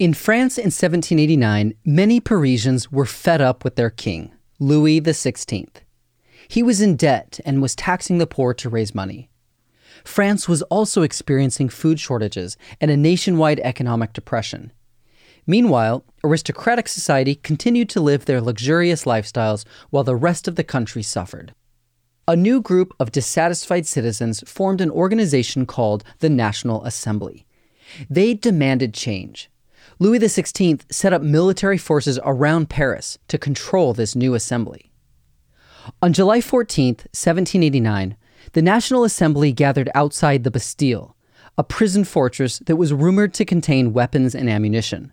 In France in 1789, many Parisians were fed up with their king, Louis XVI. He was in debt and was taxing the poor to raise money. France was also experiencing food shortages and a nationwide economic depression. Meanwhile, aristocratic society continued to live their luxurious lifestyles while the rest of the country suffered. A new group of dissatisfied citizens formed an organization called the National Assembly. They demanded change. Louis XVI set up military forces around Paris to control this new assembly. On July 14, 1789, the National Assembly gathered outside the Bastille, a prison fortress that was rumored to contain weapons and ammunition.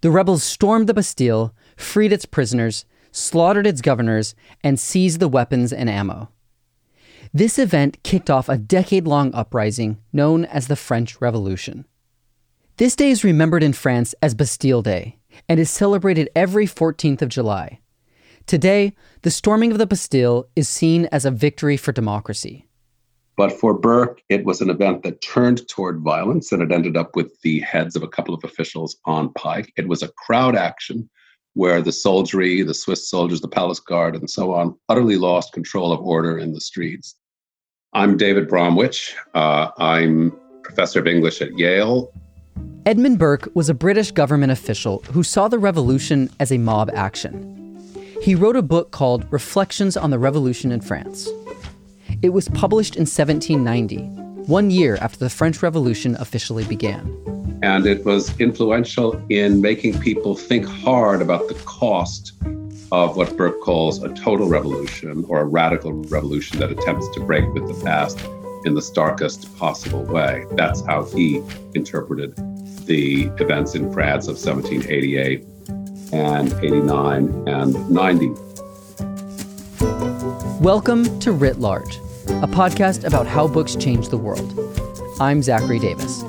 The rebels stormed the Bastille, freed its prisoners, slaughtered its governors, and seized the weapons and ammo. This event kicked off a decade long uprising known as the French Revolution. This day is remembered in France as Bastille Day and is celebrated every 14th of July. Today, the storming of the Bastille is seen as a victory for democracy. But for Burke, it was an event that turned toward violence and it ended up with the heads of a couple of officials on pike. It was a crowd action where the soldiery, the Swiss soldiers, the palace guard, and so on, utterly lost control of order in the streets. I'm David Bromwich. Uh, I'm professor of English at Yale Edmund Burke was a British government official who saw the revolution as a mob action. He wrote a book called Reflections on the Revolution in France. It was published in 1790, one year after the French Revolution officially began. And it was influential in making people think hard about the cost of what Burke calls a total revolution or a radical revolution that attempts to break with the past in the starkest possible way. That's how he interpreted the events in France of 1788 and 89 and 90. Welcome to Writ Large, a podcast about how books change the world. I'm Zachary Davis.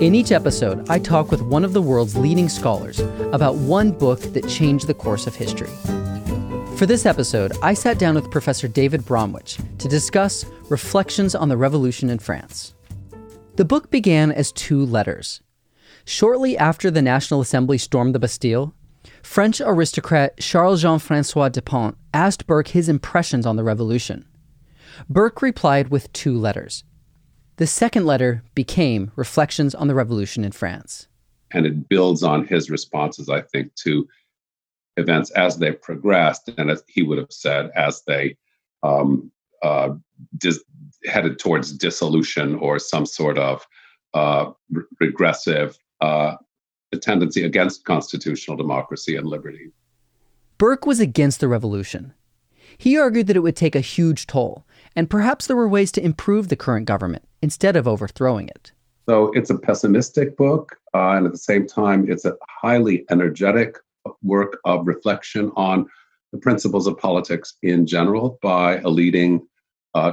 In each episode, I talk with one of the world's leading scholars about one book that changed the course of history. For this episode, I sat down with Professor David Bromwich to discuss Reflections on the Revolution in France. The book began as two letters Shortly after the National Assembly stormed the Bastille, French aristocrat Charles Jean Francois Depont asked Burke his impressions on the revolution. Burke replied with two letters. The second letter became Reflections on the Revolution in France. And it builds on his responses, I think, to events as they progressed, and as he would have said, as they um, uh, dis- headed towards dissolution or some sort of uh, re- regressive uh, tendency against constitutional democracy and liberty. Burke was against the revolution. He argued that it would take a huge toll, and perhaps there were ways to improve the current government instead of overthrowing it. So it's a pessimistic book, uh, and at the same time, it's a highly energetic work of reflection on the principles of politics in general by a leading uh,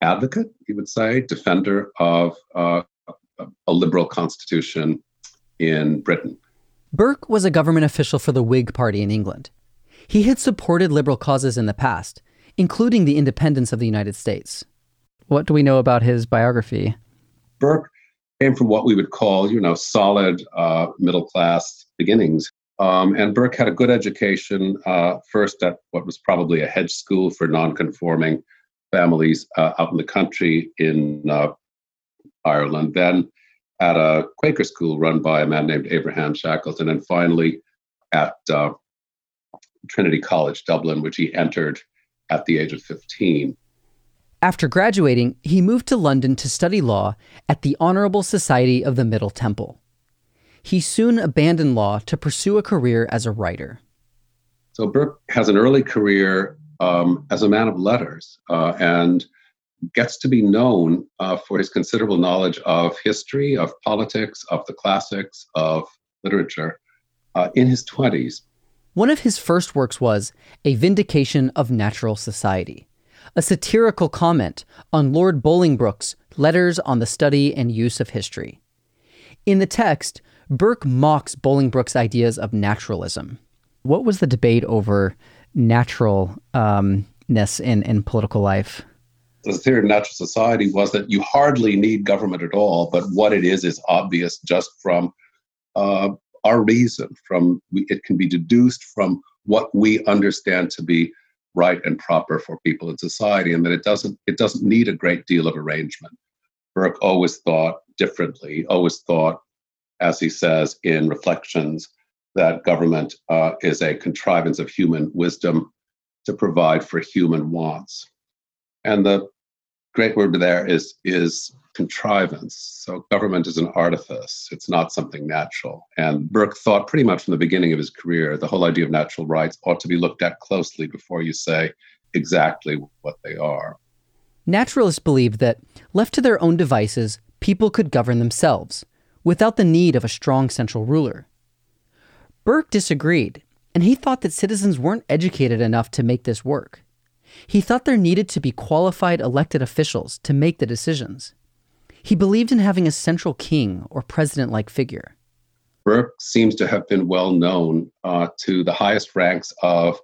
advocate, you would say, defender of uh, a liberal constitution in Britain. Burke was a government official for the Whig Party in England. He had supported liberal causes in the past, including the independence of the United States. What do we know about his biography? Burke came from what we would call, you know, solid uh, middle class beginnings. Um, and Burke had a good education, uh, first at what was probably a hedge school for nonconforming families uh, out in the country in uh, Ireland. Then at a Quaker school run by a man named Abraham Shackleton, and finally at uh, Trinity College, Dublin, which he entered at the age of 15. After graduating, he moved to London to study law at the Honorable Society of the Middle Temple. He soon abandoned law to pursue a career as a writer. So Burke has an early career um, as a man of letters, uh, and gets to be known uh, for his considerable knowledge of history, of politics, of the classics, of literature uh, in his 20s. One of his first works was A Vindication of Natural Society, a satirical comment on Lord Bolingbroke's Letters on the Study and Use of History. In the text, Burke mocks Bolingbroke's ideas of naturalism. What was the debate over naturalness in, in political life? the theory of natural society was that you hardly need government at all, but what it is is obvious just from uh, our reason from it can be deduced from what we understand to be right and proper for people in society and that it doesn't it doesn't need a great deal of arrangement burke always thought differently always thought as he says in reflections that government uh, is a contrivance of human wisdom to provide for human wants and the great word there is is contrivance. So government is an artifice. It's not something natural. And Burke thought pretty much from the beginning of his career the whole idea of natural rights ought to be looked at closely before you say exactly what they are. Naturalists believed that, left to their own devices, people could govern themselves without the need of a strong central ruler. Burke disagreed, and he thought that citizens weren't educated enough to make this work. He thought there needed to be qualified elected officials to make the decisions. He believed in having a central king or president like figure. Burke seems to have been well known uh, to the highest ranks of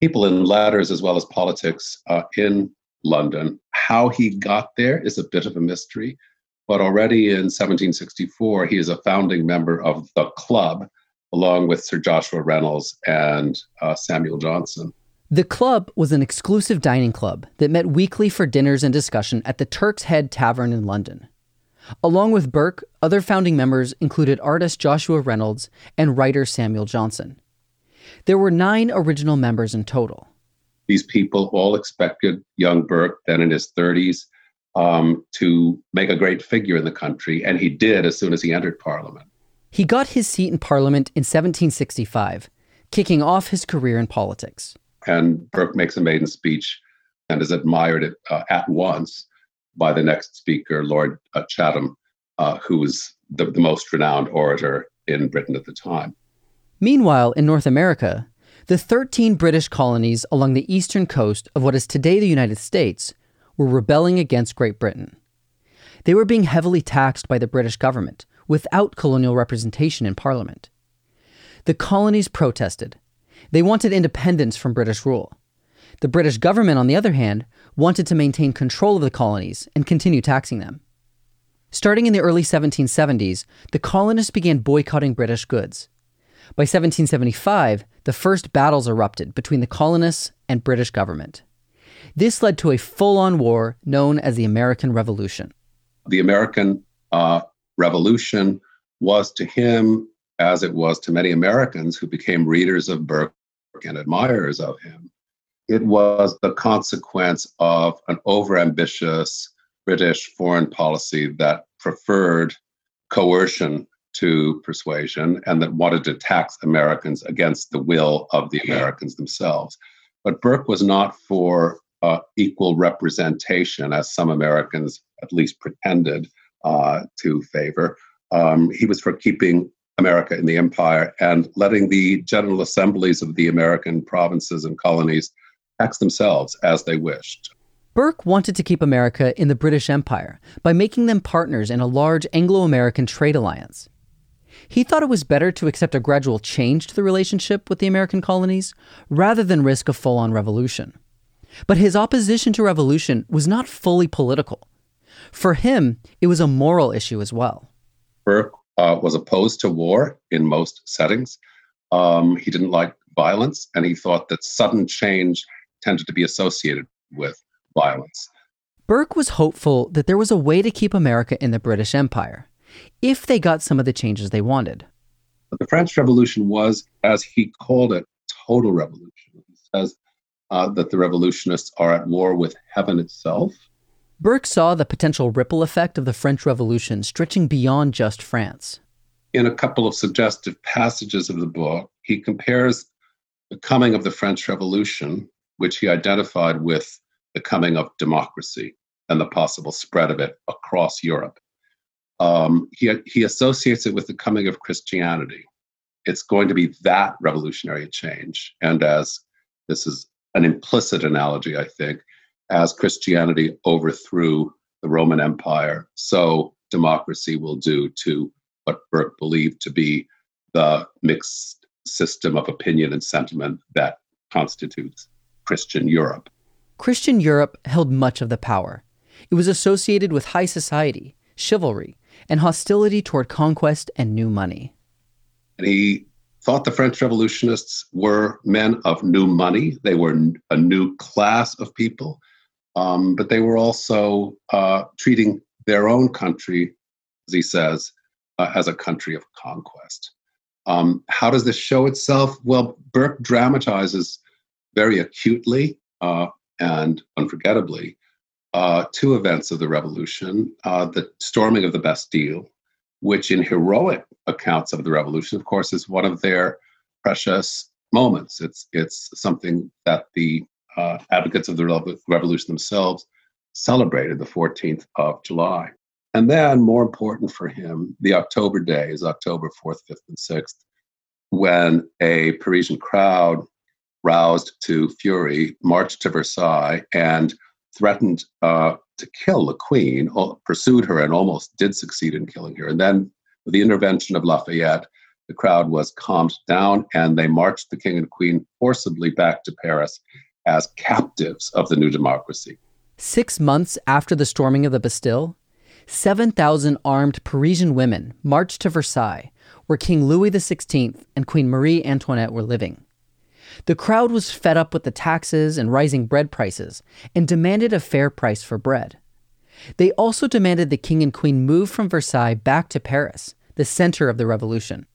people in letters as well as politics uh, in London. How he got there is a bit of a mystery, but already in 1764, he is a founding member of the club, along with Sir Joshua Reynolds and uh, Samuel Johnson. The club was an exclusive dining club that met weekly for dinners and discussion at the Turk's Head Tavern in London. Along with Burke, other founding members included artist Joshua Reynolds and writer Samuel Johnson. There were nine original members in total. These people all expected young Burke, then in his 30s, um, to make a great figure in the country, and he did as soon as he entered Parliament. He got his seat in Parliament in 1765, kicking off his career in politics. And Burke makes a maiden speech and is admired uh, at once by the next speaker, Lord uh, Chatham, uh, who was the, the most renowned orator in Britain at the time. Meanwhile, in North America, the 13 British colonies along the eastern coast of what is today the United States were rebelling against Great Britain. They were being heavily taxed by the British government without colonial representation in Parliament. The colonies protested, they wanted independence from British rule. The British government, on the other hand, wanted to maintain control of the colonies and continue taxing them. Starting in the early 1770s, the colonists began boycotting British goods. By 1775, the first battles erupted between the colonists and British government. This led to a full on war known as the American Revolution. The American uh, Revolution was to him as it was to many Americans who became readers of Burke and admirers of him. It was the consequence of an overambitious British foreign policy that preferred coercion to persuasion and that wanted to tax Americans against the will of the Americans themselves. But Burke was not for uh, equal representation, as some Americans at least pretended uh, to favor. Um, he was for keeping America in the empire and letting the general assemblies of the American provinces and colonies tax themselves as they wished. Burke wanted to keep America in the British Empire by making them partners in a large Anglo American trade alliance. He thought it was better to accept a gradual change to the relationship with the American colonies rather than risk a full on revolution. But his opposition to revolution was not fully political. For him, it was a moral issue as well. Burke uh, was opposed to war in most settings. Um, he didn't like violence, and he thought that sudden change tended to be associated with violence. Burke was hopeful that there was a way to keep America in the British Empire if they got some of the changes they wanted. But the French Revolution was, as he called it, total revolution. He says uh, that the revolutionists are at war with heaven itself Burke saw the potential ripple effect of the French Revolution stretching beyond just France. In a couple of suggestive passages of the book, he compares the coming of the French Revolution, which he identified with the coming of democracy and the possible spread of it across Europe. Um, he, he associates it with the coming of Christianity. It's going to be that revolutionary change. And as this is an implicit analogy, I think, as Christianity overthrew the Roman Empire, so democracy will do to what Burke believed to be the mixed system of opinion and sentiment that constitutes Christian Europe. Christian Europe held much of the power. It was associated with high society, chivalry, and hostility toward conquest and new money. And he thought the French revolutionists were men of new money. They were a new class of people, um, but they were also uh, treating their own country, as he says, uh, as a country of conquest. Um, how does this show itself? Well, Burke dramatizes very acutely uh, and unforgettably uh, two events of the revolution uh, the storming of the Bastille, which, in heroic accounts of the revolution, of course, is one of their precious moments. It's, it's something that the uh, advocates of the revolution themselves celebrated the 14th of July. And then, more important for him, the October days, October 4th, 5th, and 6th, when a Parisian crowd roused to fury marched to Versailles and threatened uh, to kill the queen, pursued her, and almost did succeed in killing her. And then, with the intervention of Lafayette, the crowd was calmed down and they marched the king and queen forcibly back to Paris as captives of the new democracy. Six months after the storming of the Bastille, 7,000 armed Parisian women marched to Versailles, where King Louis XVI and Queen Marie Antoinette were living. The crowd was fed up with the taxes and rising bread prices and demanded a fair price for bread. They also demanded the king and queen move from Versailles back to Paris, the center of the revolution.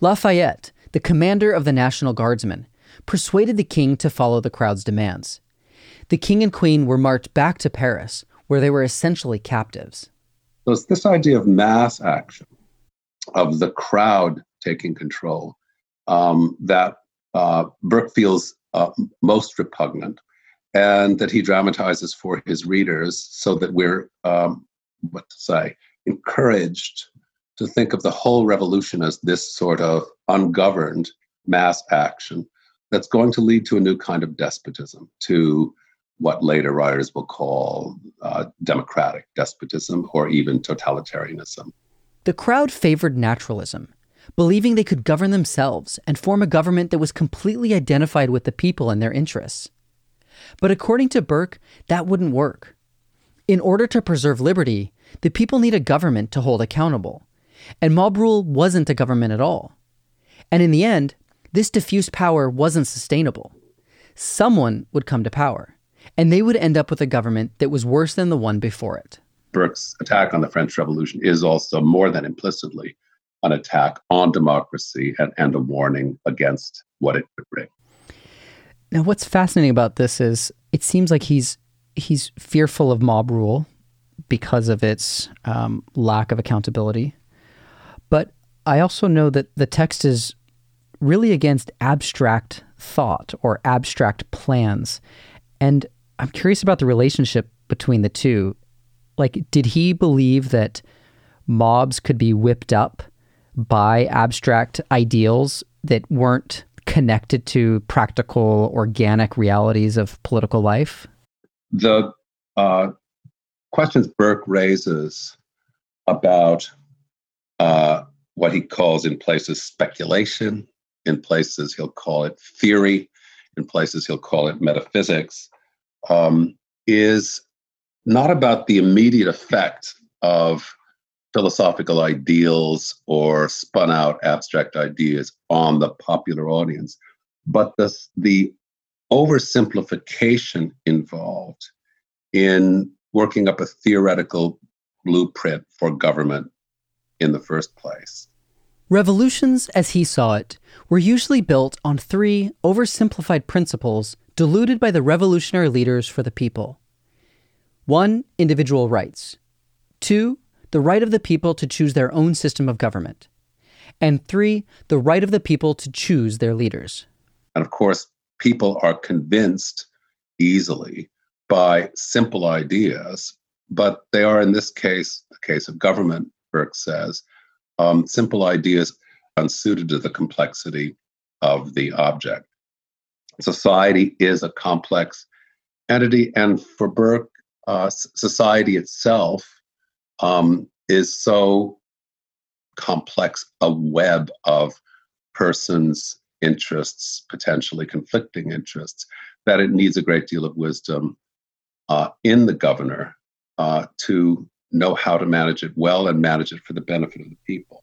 Lafayette, the commander of the National Guardsmen, persuaded the king to follow the crowd's demands. The king and queen were marched back to Paris, where they were essentially captives. So it's this idea of mass action, of the crowd taking control, um, that uh, Burke feels uh, most repugnant, and that he dramatizes for his readers so that we're, um, what to say, encouraged to think of the whole revolution as this sort of ungoverned mass action that's going to lead to a new kind of despotism, to what later writers will call uh, democratic despotism or even totalitarianism. The crowd favored naturalism, believing they could govern themselves and form a government that was completely identified with the people and their interests. But according to Burke, that wouldn't work. In order to preserve liberty, the people need a government to hold accountable. And mob rule wasn't a government at all. And in the end, this diffuse power wasn't sustainable. Someone would come to power, and they would end up with a government that was worse than the one before it. Burke's attack on the French Revolution is also more than implicitly an attack on democracy and, and a warning against what it could bring. Now, what's fascinating about this is it seems like he's he's fearful of mob rule because of its um, lack of accountability. But I also know that the text is really against abstract thought or abstract plans. And I'm curious about the relationship between the two. Like, did he believe that mobs could be whipped up by abstract ideals that weren't connected to practical, organic realities of political life? The uh, questions Burke raises about uh, what he calls in places speculation, in places he'll call it theory, in places he'll call it metaphysics, um, is not about the immediate effect of philosophical ideals or spun out abstract ideas on the popular audience, but the, the oversimplification involved in working up a theoretical blueprint for government in the first place. Revolutions, as he saw it, were usually built on three oversimplified principles diluted by the revolutionary leaders for the people. One, individual rights. Two, the right of the people to choose their own system of government. And three, the right of the people to choose their leaders. And of course, people are convinced easily by simple ideas, but they are, in this case, the case of government, Burke says, um, simple ideas unsuited to the complexity of the object. Society is a complex entity, and for Burke, uh, society itself um, is so complex a web of persons' interests, potentially conflicting interests, that it needs a great deal of wisdom uh, in the governor uh, to know how to manage it well and manage it for the benefit of the people.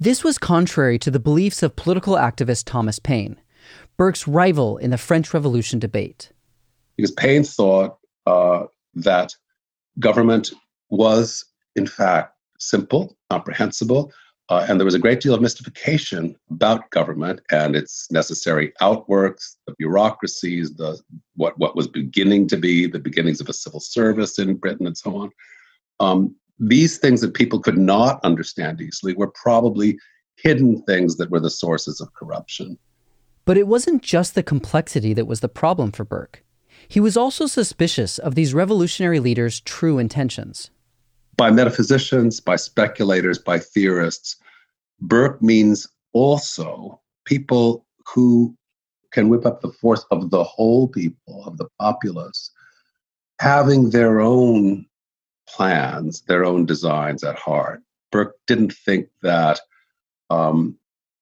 This was contrary to the beliefs of political activist Thomas Paine, Burke's rival in the French Revolution debate. Because Paine thought uh, that government was, in fact, simple, comprehensible, uh, and there was a great deal of mystification about government and its necessary outworks, the bureaucracies, the what what was beginning to be the beginnings of a civil service in Britain, and so on. Um, these things that people could not understand easily were probably hidden things that were the sources of corruption. But it wasn't just the complexity that was the problem for Burke. He was also suspicious of these revolutionary leaders' true intentions by metaphysicians, by speculators, by theorists. Burke means also people who can whip up the force of the whole people, of the populace, having their own plans, their own designs at heart. Burke didn't think that um,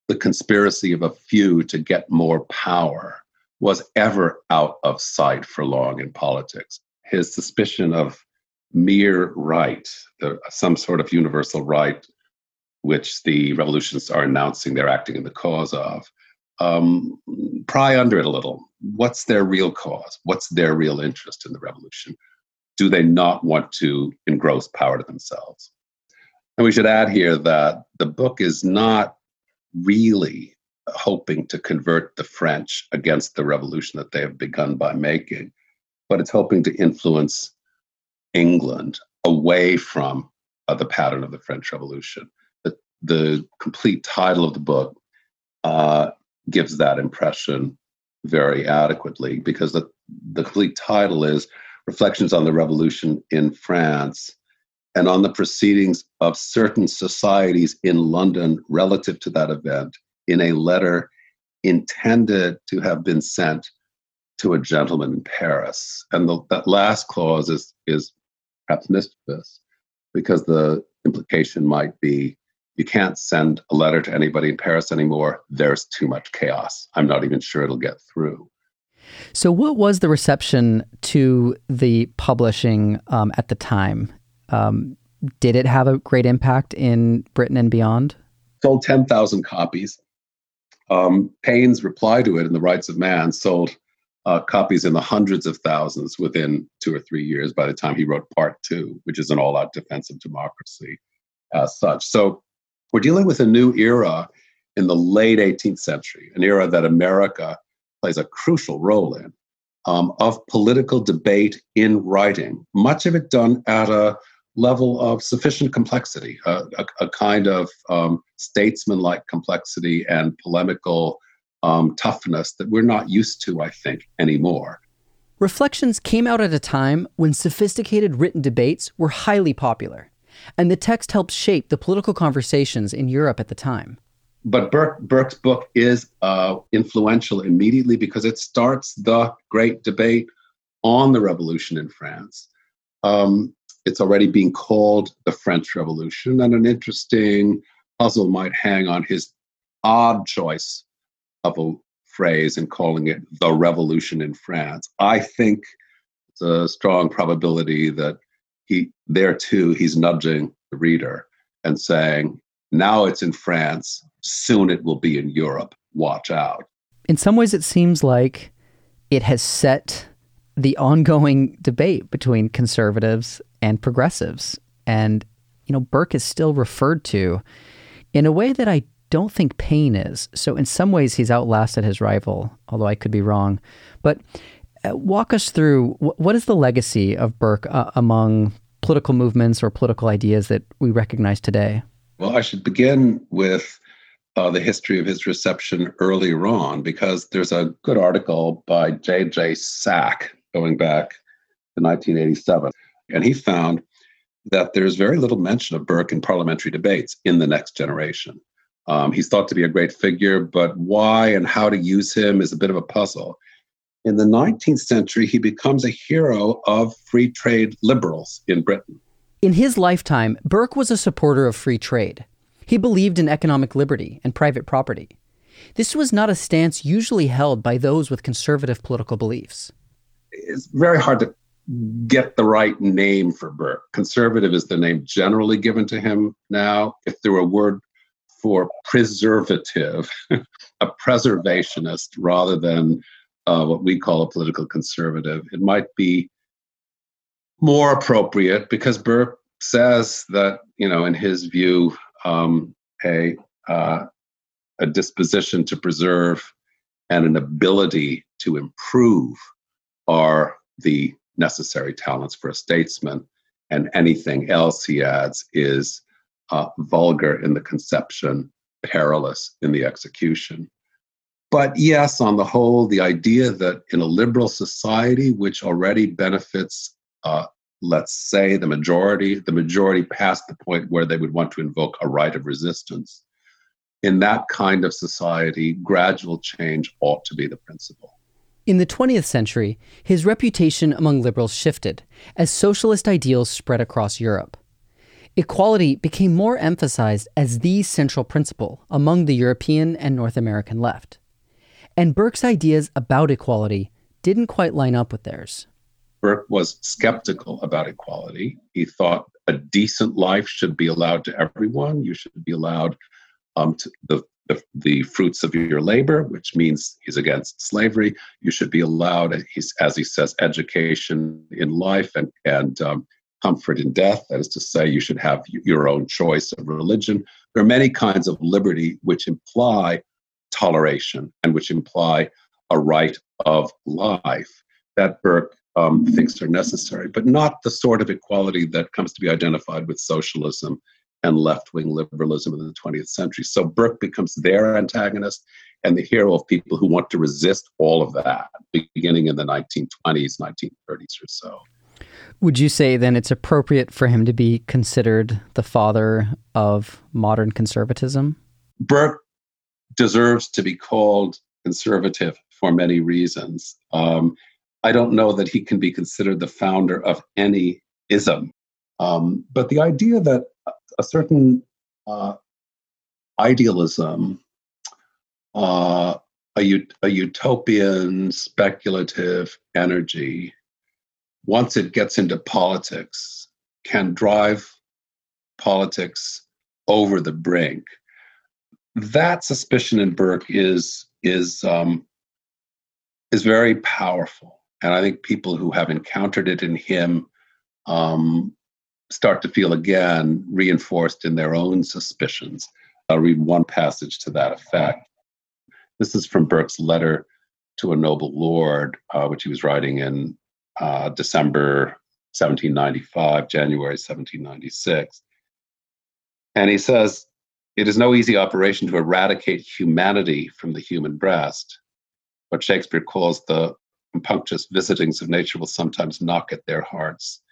the conspiracy of a few to get more power was ever out of sight for long in politics. His suspicion of mere right, the, some sort of universal right, which the revolutionists are announcing they're acting in the cause of. Um, pry under it a little. What's their real cause? What's their real interest in the revolution? Do they not want to engross power to themselves? And we should add here that the book is not really hoping to convert the French against the revolution that they have begun by making, but it's hoping to influence England away from uh, the pattern of the French Revolution. The, the complete title of the book uh, gives that impression very adequately because the, the complete title is Reflections on the Revolution in France and on the proceedings of certain societies in London relative to that event in a letter intended to have been sent to a gentleman in Paris. And the, that last clause is, is perhaps mischievous because the implication might be you can't send a letter to anybody in Paris anymore. There's too much chaos. I'm not even sure it'll get through. So, what was the reception to the publishing um, at the time? Um, did it have a great impact in Britain and beyond? Sold 10,000 copies. Um, Paine's reply to it in The Rights of Man sold uh, copies in the hundreds of thousands within two or three years by the time he wrote part two, which is an all out defense of democracy as such. So we're dealing with a new era in the late 18th century, an era that America plays a crucial role in, um, of political debate in writing, much of it done at a level of sufficient complexity, a, a kind of um, statesman like complexity and polemical um, toughness that we're not used to, I think, anymore. Reflections came out at a time when sophisticated written debates were highly popular, and the text helped shape the political conversations in Europe at the time. But Burke, Burke's book is uh, influential immediately because it starts the great debate on the revolution in France. Um, it's already being called the French Revolution, and an interesting puzzle might hang on his odd choice of a phrase and calling it the revolution in France. I think it's a strong probability that he there too he's nudging the reader and saying, now it's in France, soon it will be in Europe. Watch out. In some ways it seems like it has set the ongoing debate between conservatives and progressives. And, you know, Burke is still referred to in a way that I don't think Paine is. So, in some ways, he's outlasted his rival, although I could be wrong. But uh, walk us through what is the legacy of Burke uh, among political movements or political ideas that we recognize today? Well, I should begin with uh, the history of his reception earlier on, because there's a good article by J.J. Sack going back to 1987. And he found that there's very little mention of Burke in parliamentary debates in the next generation. Um, he's thought to be a great figure, but why and how to use him is a bit of a puzzle. In the 19th century, he becomes a hero of free trade liberals in Britain. In his lifetime, Burke was a supporter of free trade. He believed in economic liberty and private property. This was not a stance usually held by those with conservative political beliefs. It's very hard to get the right name for Burke. Conservative is the name generally given to him now. If there were a word for preservative, a preservationist rather than uh, what we call a political conservative. It might be more appropriate because Burke says that, you know, in his view, um, a, uh, a disposition to preserve and an ability to improve are the necessary talents for a statesman. And anything else, he adds, is uh, vulgar in the conception, perilous in the execution. But yes, on the whole, the idea that in a liberal society, which already benefits, uh, let's say, the majority, the majority past the point where they would want to invoke a right of resistance, in that kind of society, gradual change ought to be the principle. In the 20th century, his reputation among liberals shifted as socialist ideals spread across Europe. Equality became more emphasized as the central principle among the European and North American left. And Burke's ideas about equality didn't quite line up with theirs. Burke was skeptical about equality. He thought a decent life should be allowed to everyone. You should be allowed um, the, the, the fruits of your labor, which means he's against slavery. You should be allowed, as he says, education in life and and um, comfort in death. That is to say, you should have your own choice of religion. There are many kinds of liberty which imply toleration and which imply a right of life that Burke um, thinks are necessary, but not the sort of equality that comes to be identified with socialism and left wing liberalism in the 20th century. So Burke becomes their antagonist and the hero of people who want to resist all of that, beginning in the 1920s, 1930s or so. Would you say then it's appropriate for him to be considered the father of modern conservatism? Burke deserves to be called conservative for many reasons. Um, I don't know that he can be considered the founder of any ism. Um, but the idea that a certain uh, idealism, uh, a, a utopian, speculative energy once it gets into politics, can drive politics over the brink. That suspicion in Burke is is um, is very powerful, and I think people who have encountered it in him um, start to feel again reinforced in their own suspicions. I'll read one passage to that effect. This is from Burke's letter to a noble lord, uh, which he was writing in uh, December 1795, January 1796. And he says, It is no easy operation to eradicate humanity from the human breast. What Shakespeare calls the compunctious visitings of nature will sometimes knock at their hearts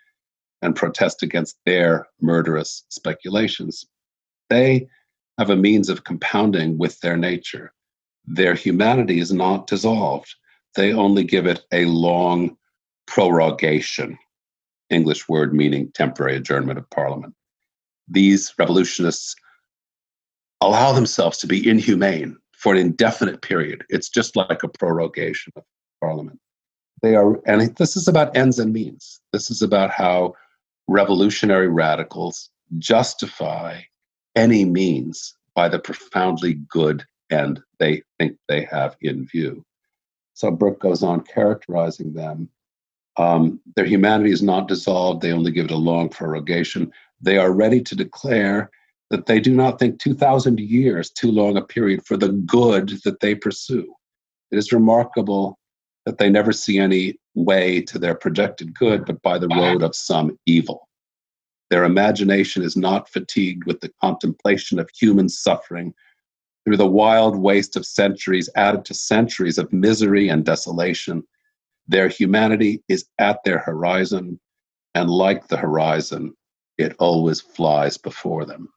and protest against their murderous speculations. They have a means of compounding with their nature. Their humanity is not dissolved, they only give it a long prorogation, English word meaning temporary adjournment of parliament. These revolutionists allow themselves to be inhumane for an indefinite period. It's just like a prorogation of parliament. They are, and this is about ends and means. This is about how revolutionary radicals justify any means by the profoundly good end they think they have in view. So Burke goes on characterizing them um, their humanity is not dissolved, they only give it a long prorogation. They are ready to declare that they do not think 2,000 years too long a period for the good that they pursue. It is remarkable that they never see any way to their projected good, but by the road of some evil. Their imagination is not fatigued with the contemplation of human suffering through the wild waste of centuries added to centuries of misery and desolation their humanity is at their horizon, and like the horizon, it always flies before them.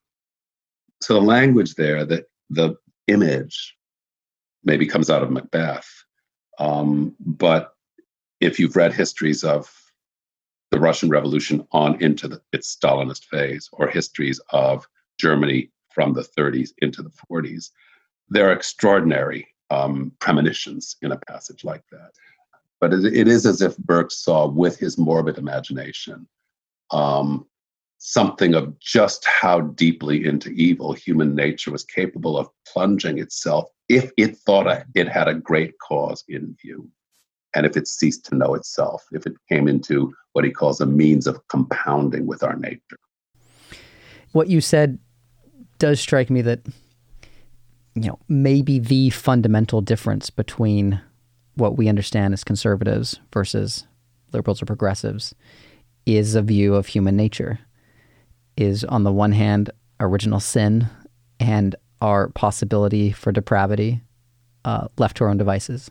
So the language there, that the image, maybe comes out of Macbeth, um, but if you've read histories of the Russian Revolution on into the, its Stalinist phase, or histories of Germany from the 30s into the 40s, there are extraordinary um, premonitions in a passage like that but it, it is as if Burke saw with his morbid imagination um, something of just how deeply into evil human nature was capable of plunging itself if it thought it had a great cause in view and if it ceased to know itself, if it came into what he calls a means of compounding with our nature. What you said does strike me that, you know, maybe the fundamental difference between what we understand as conservatives versus liberals or progressives is a view of human nature. Is on the one hand, original sin and our possibility for depravity uh, left to our own devices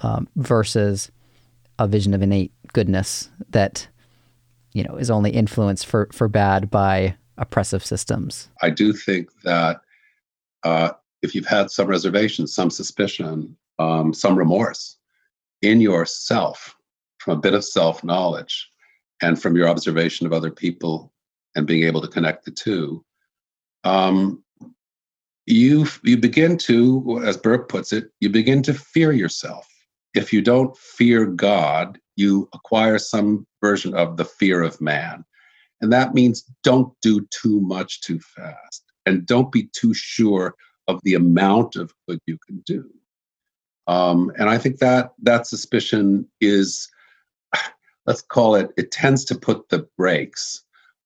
um, versus a vision of innate goodness that you know is only influenced for for bad by oppressive systems. I do think that uh, if you've had some reservations, some suspicion, um, some remorse in yourself from a bit of self knowledge and from your observation of other people and being able to connect the two, um, you you begin to, as Burke puts it, you begin to fear yourself if you don't fear God, you acquire some version of the fear of man. And that means don't do too much too fast and don't be too sure of the amount of good you can do. Um, and I think that that suspicion is, let's call it, it tends to put the brakes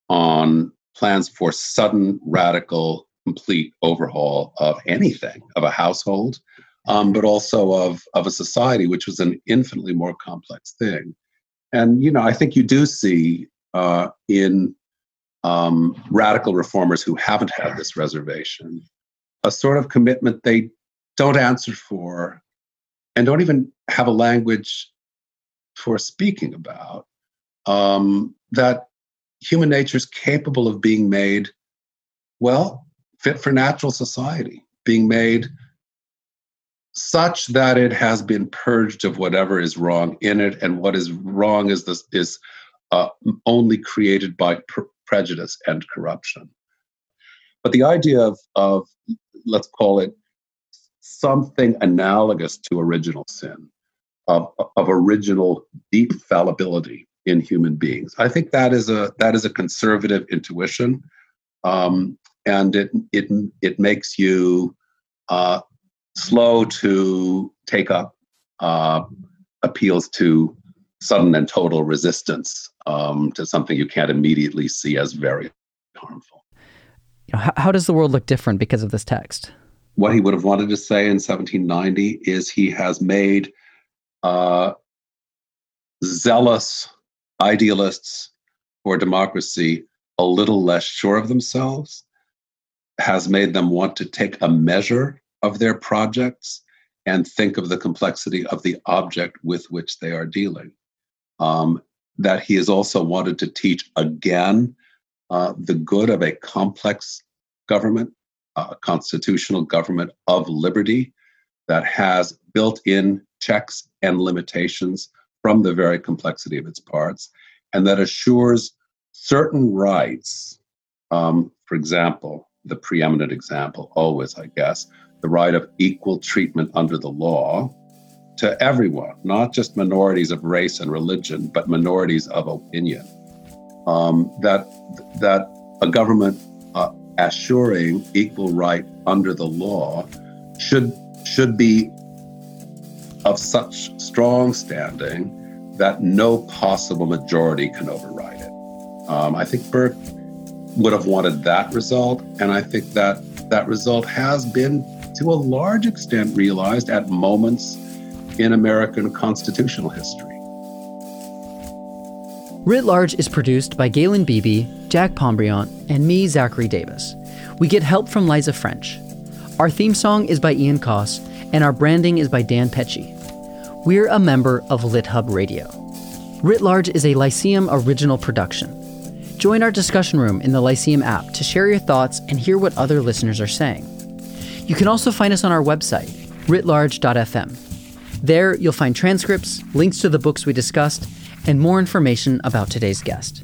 on plans for sudden, radical, complete overhaul of anything, of a household, um, but also of of a society, which was an infinitely more complex thing. And you know, I think you do see uh, in um, radical reformers who haven't had this reservation a sort of commitment they don't answer for and don't even have a language for speaking about um, that human nature is capable of being made well fit for natural society being made such that it has been purged of whatever is wrong in it, and what is wrong is this is uh, only created by prejudice and corruption. But the idea of, of let's call it something analogous to original sin, of, of original deep fallibility in human beings. I think that is a that is a conservative intuition, um, and it it it makes you uh, slow to take up uh, appeals to sudden and total resistance um, to something you can't immediately see as very harmful. How, how does the world look different because of this text? What he would have wanted to say in 1790 is he has made uh, zealous idealists for democracy a little less sure of themselves, has made them want to take a measure of their projects and think of the complexity of the object with which they are dealing. Um, that he has also wanted to teach again uh, the good of a complex government, a constitutional government of liberty that has built in checks and limitations from the very complexity of its parts, and that assures certain rights. Um, for example, the preeminent example, always, I guess, the right of equal treatment under the law to everyone, not just minorities of race and religion, but minorities of opinion. Um, that that a government assuring equal right under the law should should be of such strong standing that no possible majority can override it. Um, I think Burke would have wanted that result, and I think that that result has been to a large extent realized at moments in American constitutional history. Writ Large is produced by Galen Beebe, Jack Pombriant, and me, Zachary Davis. We get help from Liza French. Our theme song is by Ian Coss, and our branding is by Dan Pecci. We're a member of LitHub Radio. Writ Large is a Lyceum original production. Join our discussion room in the Lyceum app to share your thoughts and hear what other listeners are saying. You can also find us on our website, writlarge.fm. There, you'll find transcripts, links to the books we discussed, and more information about today's guest.